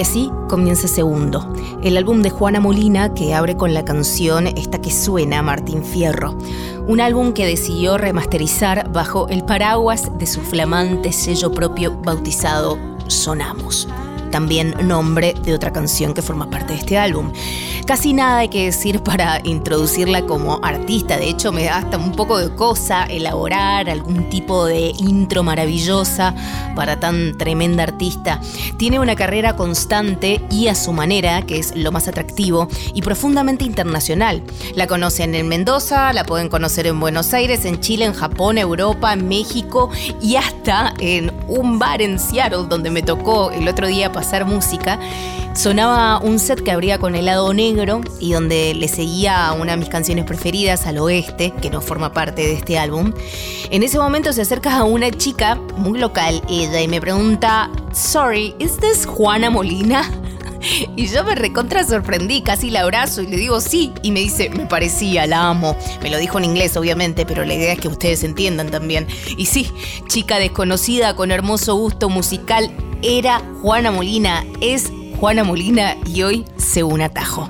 Y así comienza Segundo, el álbum de Juana Molina que abre con la canción Esta que suena Martín Fierro, un álbum que decidió remasterizar bajo el paraguas de su flamante sello propio bautizado Sonamos también nombre de otra canción que forma parte de este álbum. Casi nada hay que decir para introducirla como artista, de hecho me da hasta un poco de cosa elaborar algún tipo de intro maravillosa para tan tremenda artista. Tiene una carrera constante y a su manera, que es lo más atractivo, y profundamente internacional. La conocen en Mendoza, la pueden conocer en Buenos Aires, en Chile, en Japón, Europa, México y hasta en un bar en Seattle donde me tocó el otro día pasar música, sonaba un set que abría con helado negro y donde le seguía una de mis canciones preferidas, Al Oeste, que no forma parte de este álbum. En ese momento se acerca a una chica muy local, ella, y me pregunta, Sorry, ¿is this Juana Molina? Y yo me recontra sorprendí, casi la abrazo y le digo sí. Y me dice, me parecía, la amo. Me lo dijo en inglés, obviamente, pero la idea es que ustedes entiendan también. Y sí, chica desconocida con hermoso gusto musical, era Juana Molina, es Juana Molina y hoy se un atajo.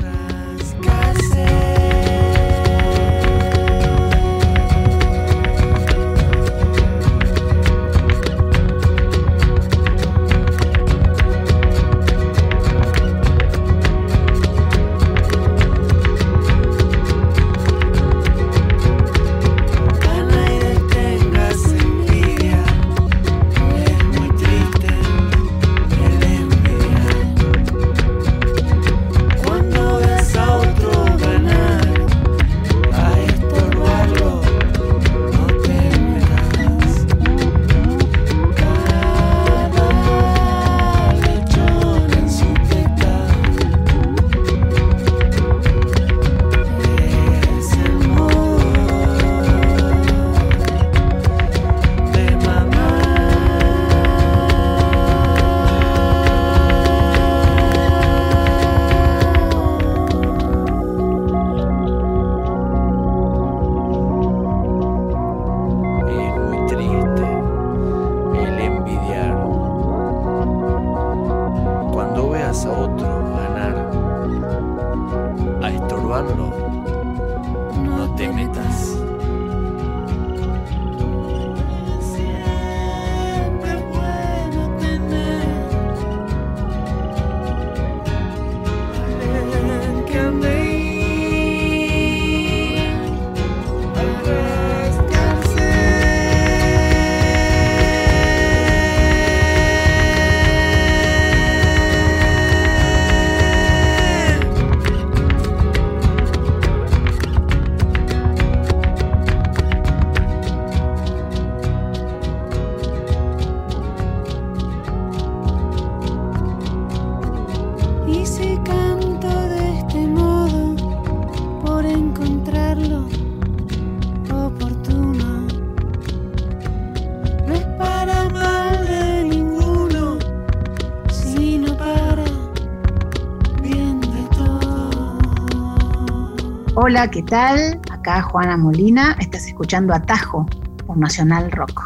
Hola, ¿qué tal? Acá Juana Molina, estás escuchando Atajo por Nacional Rock,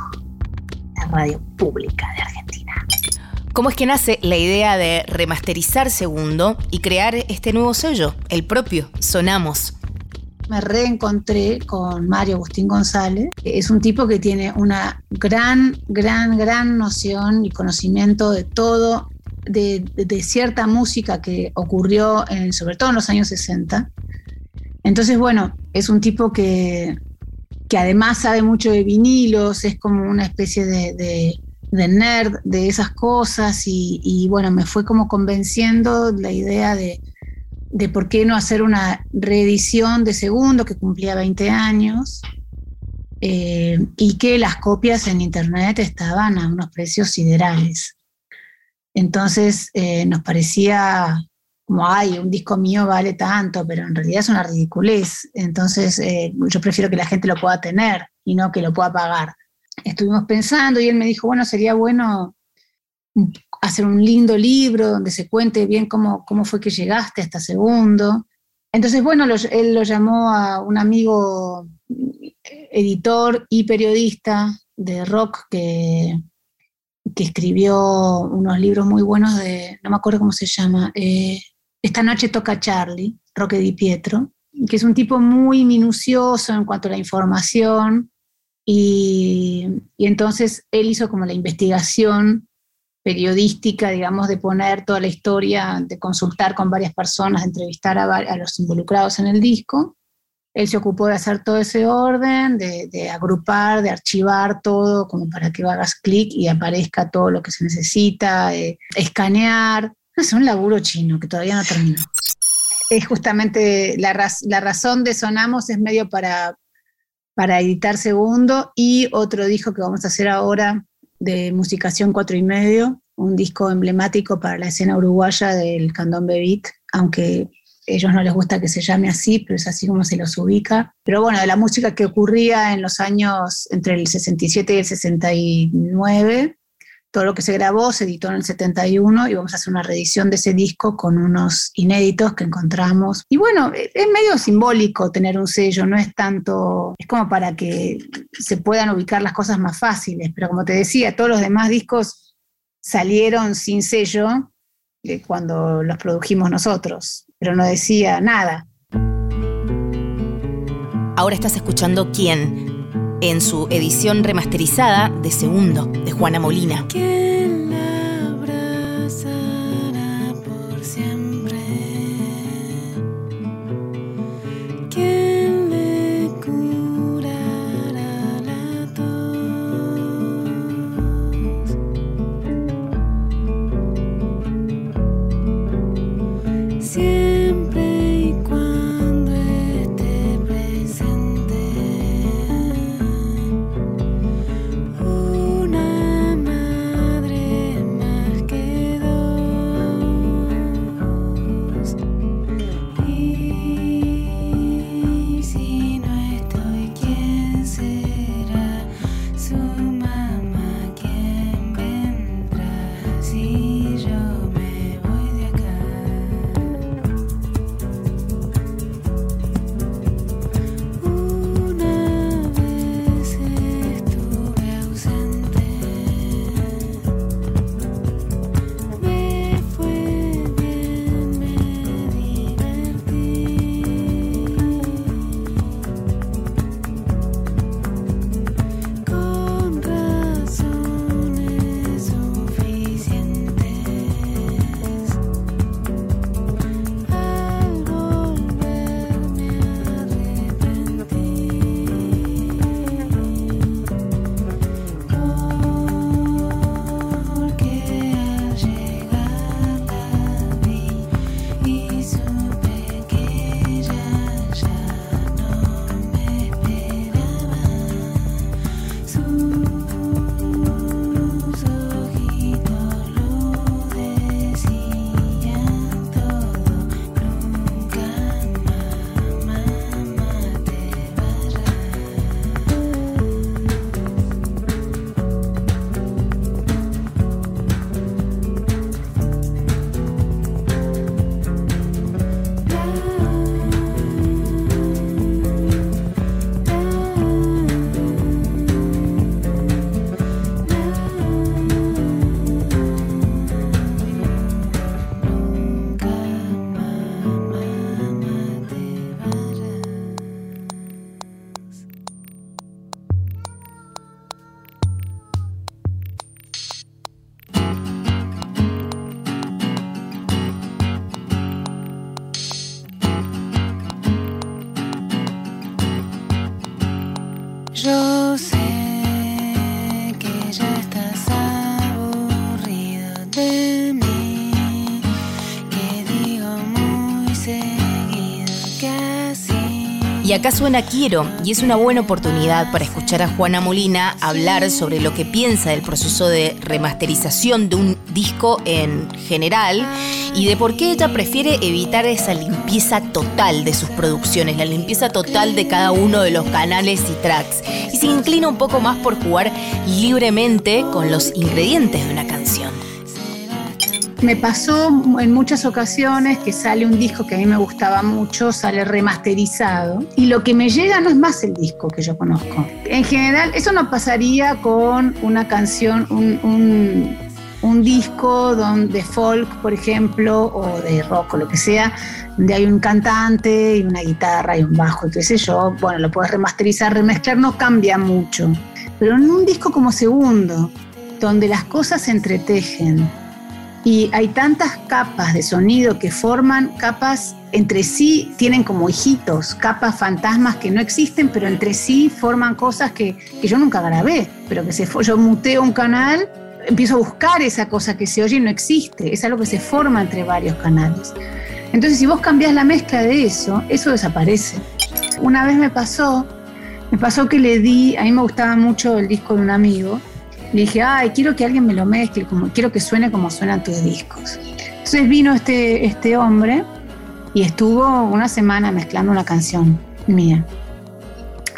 la radio pública de Argentina. ¿Cómo es que nace la idea de remasterizar Segundo y crear este nuevo sello, el propio, Sonamos? Me reencontré con Mario Agustín González. Es un tipo que tiene una gran, gran, gran noción y conocimiento de todo, de, cierta música que ocurrió en, sobre todo en los años 60 entonces, bueno, es un tipo que, además sabe mucho de vinilos, es como una especie de, nerd de esas cosas y, bueno, me fue como convenciendo la idea de, por qué no hacer una reedición de segundo que cumplía 20 años eh, y que las copias en internet estaban a unos precios siderales. Entonces eh, nos parecía como, ay, un disco mío vale tanto, pero en realidad es una ridiculez. Entonces, eh, yo prefiero que la gente lo pueda tener y no que lo pueda pagar. Estuvimos pensando y él me dijo, bueno, sería bueno hacer un lindo libro donde se cuente bien cómo, cómo fue que llegaste hasta segundo. Entonces, bueno, él lo llamó a un amigo editor y periodista de rock que, que escribió unos libros muy buenos de, no me acuerdo cómo se llama, eh, Esta noche toca Charlie, Roque Di Pietro, que es un tipo muy minucioso en cuanto a la información, y, entonces él hizo como la investigación periodística, digamos, de poner toda la historia, de consultar con varias personas, de entrevistar a, los involucrados en el disco. Él se ocupó de hacer todo ese orden, de, agrupar, de archivar todo, como para que hagas clic y aparezca todo lo que se necesita, escanear. Es un laburo chino que todavía no terminó. Es justamente la, la razón de Sonamos es medio para, para editar segundo y otro disco que vamos a hacer ahora de Musicación cuatro y medio, un disco emblemático para la escena uruguaya del candombe beat, aunque ellos no les gusta que se llame así, pero es así como se los ubica. Pero bueno, de la música que ocurría en los años entre el 67 y el 69, todo lo que se grabó se editó en el 71 y vamos a hacer una reedición de ese disco con unos inéditos que encontramos. Y bueno, es medio simbólico tener un sello, no es tanto, es como para que se puedan ubicar las cosas más fáciles, pero como te decía, todos los demás discos salieron sin sello eh, cuando los produjimos nosotros, pero no decía nada. Ahora estás escuchando quién en su edición remasterizada de segundo de Juana Molina. Acá suena Quiero y es una buena oportunidad para escuchar a Juana Molina hablar sobre lo que piensa del proceso de remasterización de un disco en general y de por qué ella prefiere evitar esa limpieza total de sus producciones, la limpieza total de cada uno de los canales y tracks y se inclina un poco más por jugar libremente con los ingredientes de una canción. Me pasó en muchas ocasiones que sale un disco que a mí me gustaba mucho, sale remasterizado, y lo que me llega no es más el disco que yo conozco. En general, eso no pasaría con una canción, un, disco de folk, por ejemplo, o de rock o lo que sea, donde hay un cantante y una guitarra y un bajo y yo, bueno, lo puedes remasterizar, remezclar, no cambia mucho. Pero en un disco como segundo, donde las cosas se entretejen, y hay tantas capas de sonido que forman capas entre sí, tienen como hijitos, capas fantasmas que no existen, pero entre sí forman cosas que, yo nunca grabé, pero que se yo muteo un canal, empiezo a buscar esa cosa que se oye y no existe, es algo que se forma entre varios canales. Entonces, si vos cambias la mezcla de eso, eso desaparece. Una vez me pasó, me pasó que le di, a mí me gustaba mucho el disco de un amigo, le dije, ay, quiero que alguien me lo mezcle, como, quiero que suene como suenan tus discos. Entonces vino este, este hombre y estuvo una semana mezclando una canción mía.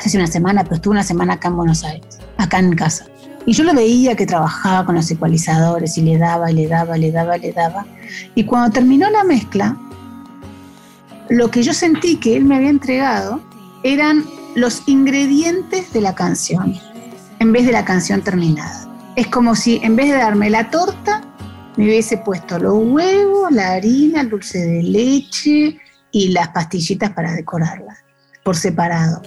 Hace una semana, pero estuvo una semana acá en Buenos Aires, acá en casa. Y yo lo veía que trabajaba con los ecualizadores y le daba, le daba, le daba, le daba. Y cuando terminó la mezcla, lo que yo sentí que él me había entregado eran los ingredientes de la canción, en vez de la canción terminada es como si en vez de darme la torta, me hubiese puesto los huevos, la harina, el dulce de leche y las pastillitas para decorarla, por separado.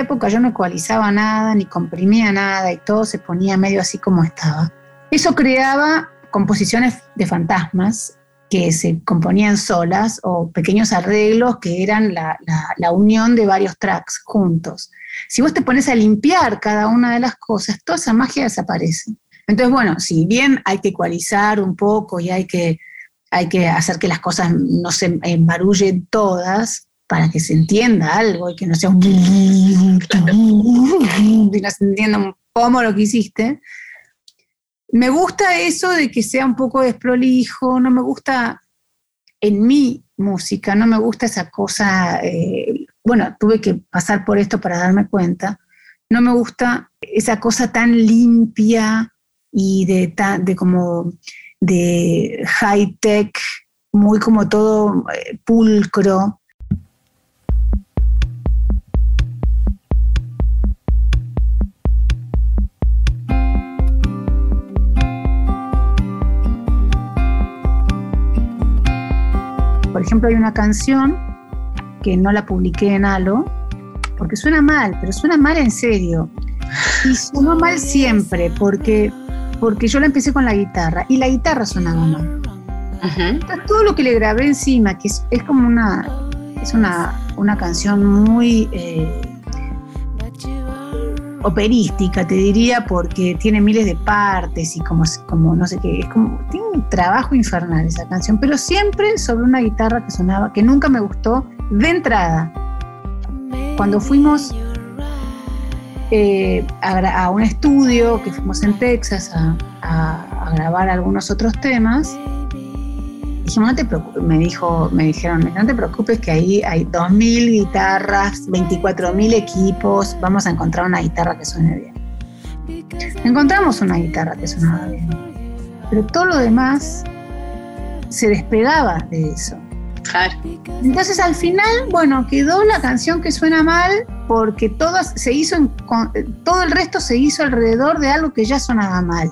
Época yo no ecualizaba nada, ni comprimía nada y todo se ponía medio así como estaba. Eso creaba composiciones de fantasmas que se componían solas o pequeños arreglos que eran la, unión de varios tracks juntos. Si vos te pones a limpiar cada una de las cosas, toda esa magia desaparece. Entonces, bueno, si bien hay que ecualizar un poco y hay que, hay que hacer que las cosas no se embarullen todas, para que se entienda algo y que no sea un y no se entienda un poco lo que hiciste. Me gusta eso de que sea un poco desprolijo, no me gusta en mi música, no me gusta esa cosa, eh, bueno, tuve que pasar por esto para darme cuenta, no me gusta esa cosa tan limpia y de, de como de high tech, muy como todo eh, pulcro, Por ejemplo, hay una canción que no la publiqué en Halo, porque suena mal, pero suena mal en serio. Y sonó mal siempre, porque, porque yo la empecé con la guitarra y la guitarra sonaba mal. todo lo que le grabé encima, que es, como una, es una, una canción muy eh, operística, te diría, porque tiene miles de partes y como, como no sé qué, es como, tiene un trabajo infernal esa canción, pero siempre sobre una guitarra que sonaba, que nunca me gustó de entrada. Cuando fuimos eh, a, un estudio, que fuimos en Texas a, a grabar algunos otros temas, no te me, dijo, me dijeron, no te preocupes que ahí hay 2.000 guitarras, 24.000 equipos, vamos a encontrar una guitarra que suene bien. Encontramos una guitarra que sonaba bien, pero todo lo demás se despegaba de eso. Entonces al final, bueno, quedó la canción que suena mal porque todas se hizo todo el resto se hizo alrededor de algo que ya sonaba mal.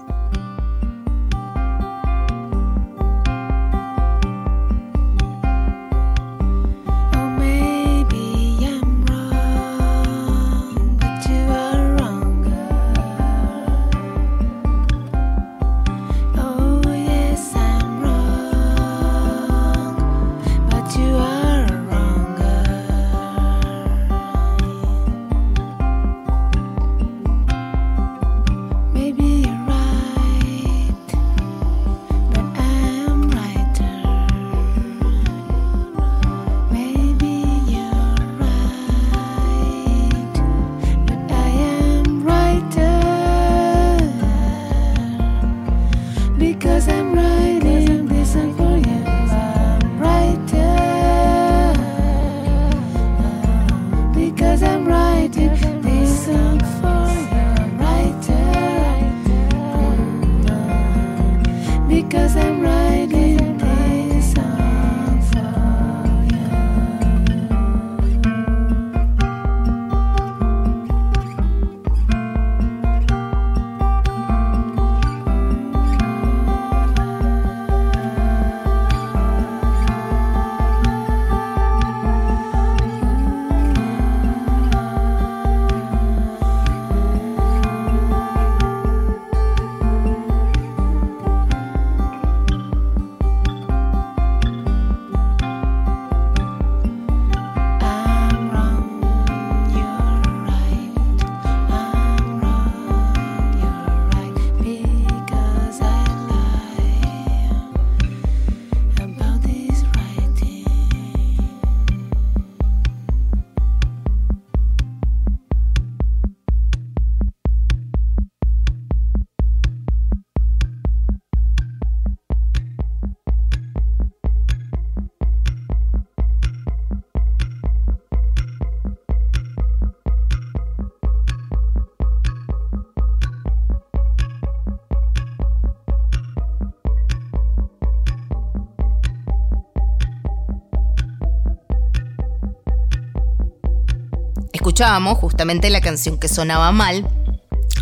Justamente la canción que sonaba mal,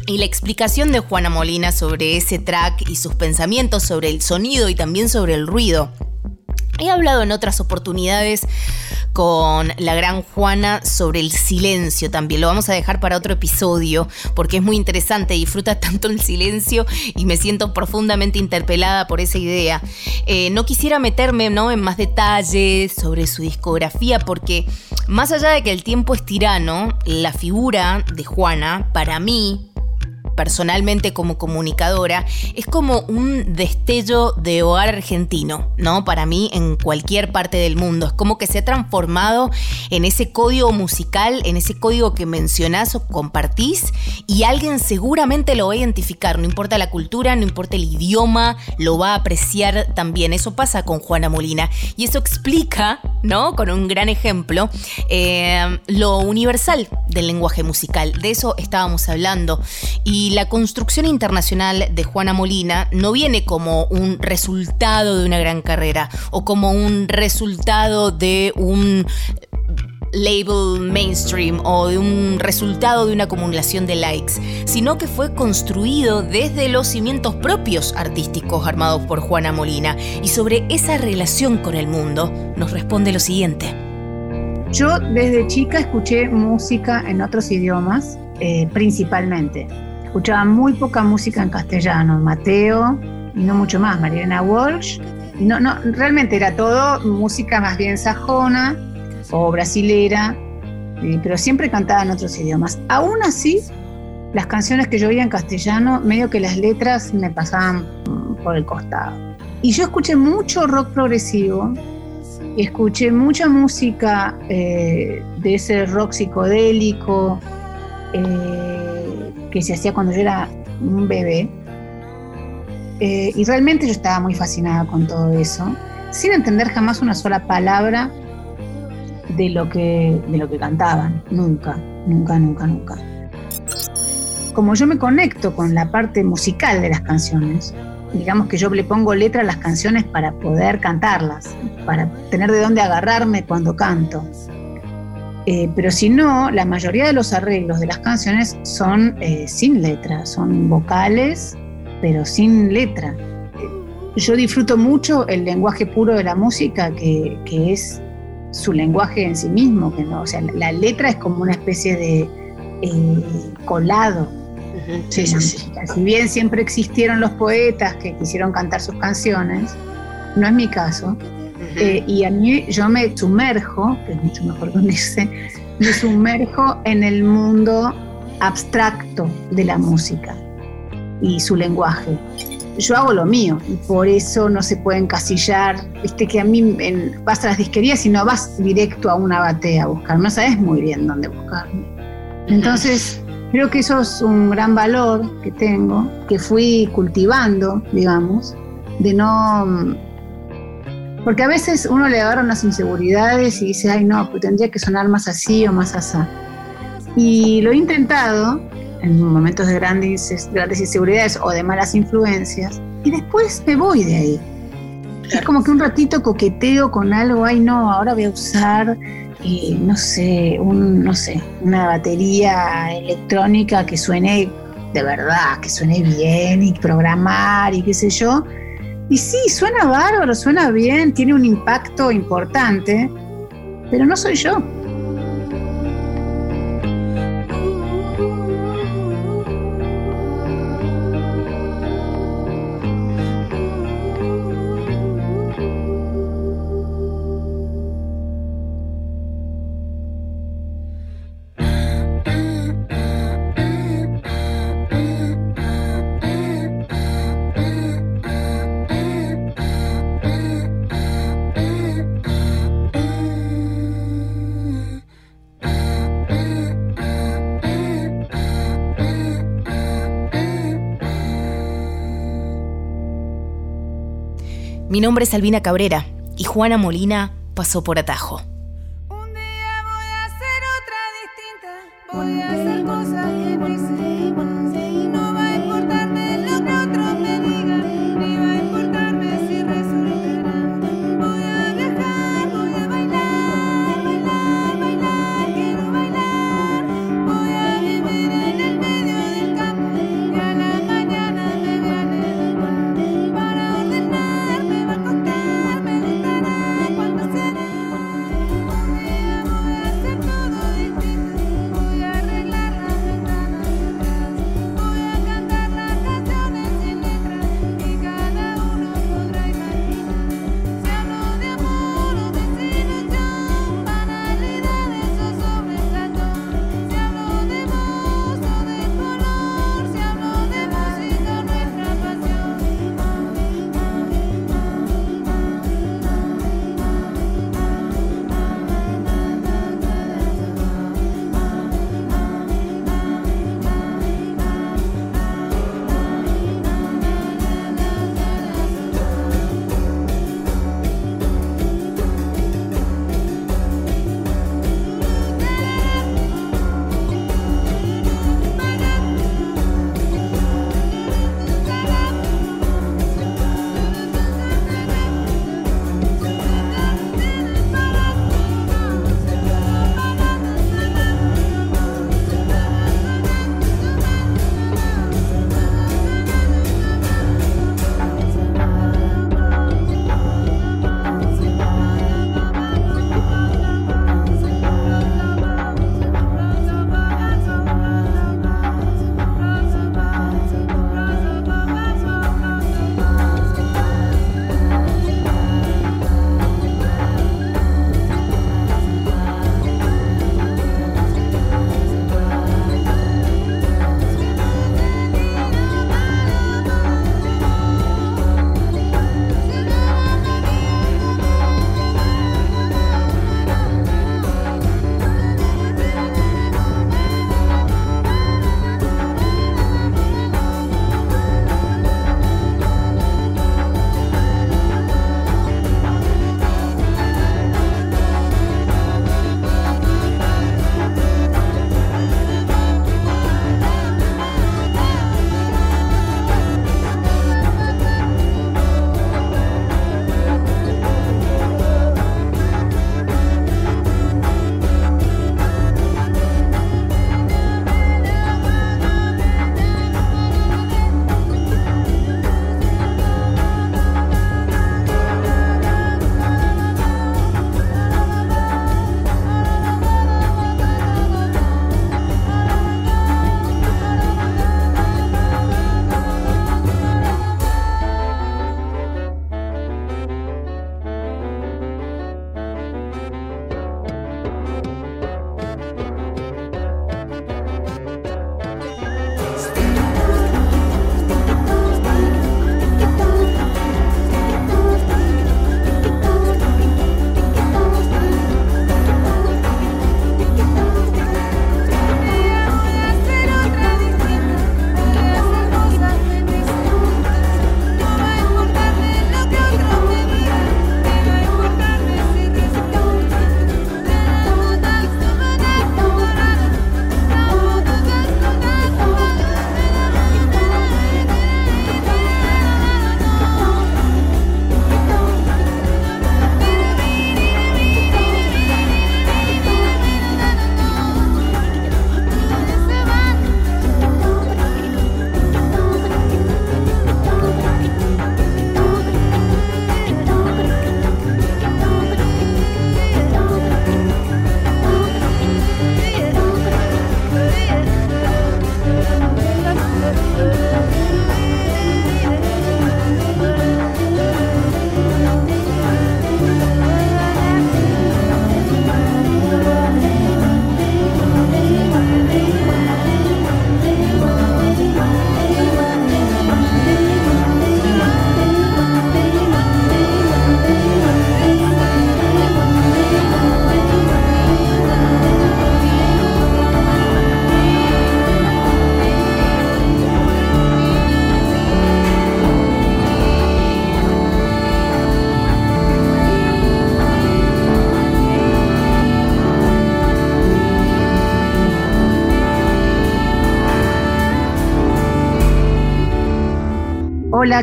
y la explicación de Juana Molina sobre ese track y sus pensamientos sobre el sonido y también sobre el ruido. He hablado en otras oportunidades con la gran Juana sobre el silencio también. Lo vamos a dejar para otro episodio porque es muy interesante, disfruta tanto el silencio y me siento profundamente interpelada por esa idea. Eh, no quisiera meterme ¿no? en más detalles sobre su discografía porque más allá de que el tiempo es tirano, la figura de Juana, para mí, personalmente como comunicadora, es como un destello de hogar argentino, ¿no? Para mí en cualquier parte del mundo. Es como que se ha transformado en ese código musical, en ese código que mencionás o compartís y alguien seguramente lo va a identificar, no importa la cultura, no importa el idioma, lo va a apreciar también. Eso pasa con Juana Molina y eso explica, ¿no? Con un gran ejemplo, eh, lo universal del lenguaje musical. De eso estábamos hablando. Y y la construcción internacional de Juana Molina no viene como un resultado de una gran carrera o como un resultado de un label mainstream o de un resultado de una acumulación de likes, sino que fue construido desde los cimientos propios artísticos armados por Juana Molina. Y sobre esa relación con el mundo nos responde lo siguiente. Yo desde chica escuché música en otros idiomas, eh, principalmente escuchaba muy poca música en castellano, Mateo y no mucho más, Mariana Walsh. Y no, no, realmente era todo música más bien sajona o brasilera, pero siempre cantaba en otros idiomas. Aún así, las canciones que yo oía en castellano, medio que las letras me pasaban por el costado. Y yo escuché mucho rock progresivo, escuché mucha música eh, de ese rock psicodélico, eh, que se hacía cuando yo era un bebé. Eh, y realmente yo estaba muy fascinada con todo eso, sin entender jamás una sola palabra de lo que, de lo que cantaban. Nunca, nunca, nunca, nunca. Como yo me conecto con la parte musical de las canciones, digamos que yo le pongo letra a las canciones para poder cantarlas, para tener de dónde agarrarme cuando canto. Eh, pero si no, la mayoría de los arreglos de las canciones son eh, sin letra, son vocales, pero sin letra. Yo disfruto mucho el lenguaje puro de la música, que, es su lenguaje en sí mismo, que no, o sea, la letra es como una especie de eh, colado. Si bien siempre existieron los poetas que quisieron cantar sus canciones, no es mi caso. Eh, y a mí yo me sumerjo, que es mucho mejor que unirse, me sumerjo en el mundo abstracto de la música y su lenguaje. Yo hago lo mío y por eso no se puede encasillar, viste que a mí vas a las disquerías y no vas directo a una batea a buscar, no sabes muy bien dónde buscar. Entonces, creo que eso es un gran valor que tengo, que fui cultivando, digamos, de no porque a veces uno le agarra unas inseguridades y dice, ay no, pues tendría que sonar más así o más así. Y lo he intentado en momentos de grandes, grandes inseguridades o de malas influencias y después me voy de ahí. Es como que un ratito coqueteo con algo, ay no, ahora voy a usar, eh, no sé, un, no sé, una batería electrónica que suene de verdad, que suene bien y programar y qué sé yo y sí, suena bárbaro, suena bien, tiene un impacto importante, pero no soy yo. Mi nombre es Albina Cabrera y Juana Molina pasó por atajo.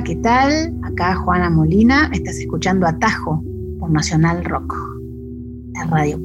¿Qué tal? Acá Juana Molina, estás escuchando Atajo por Nacional Rock, la radio.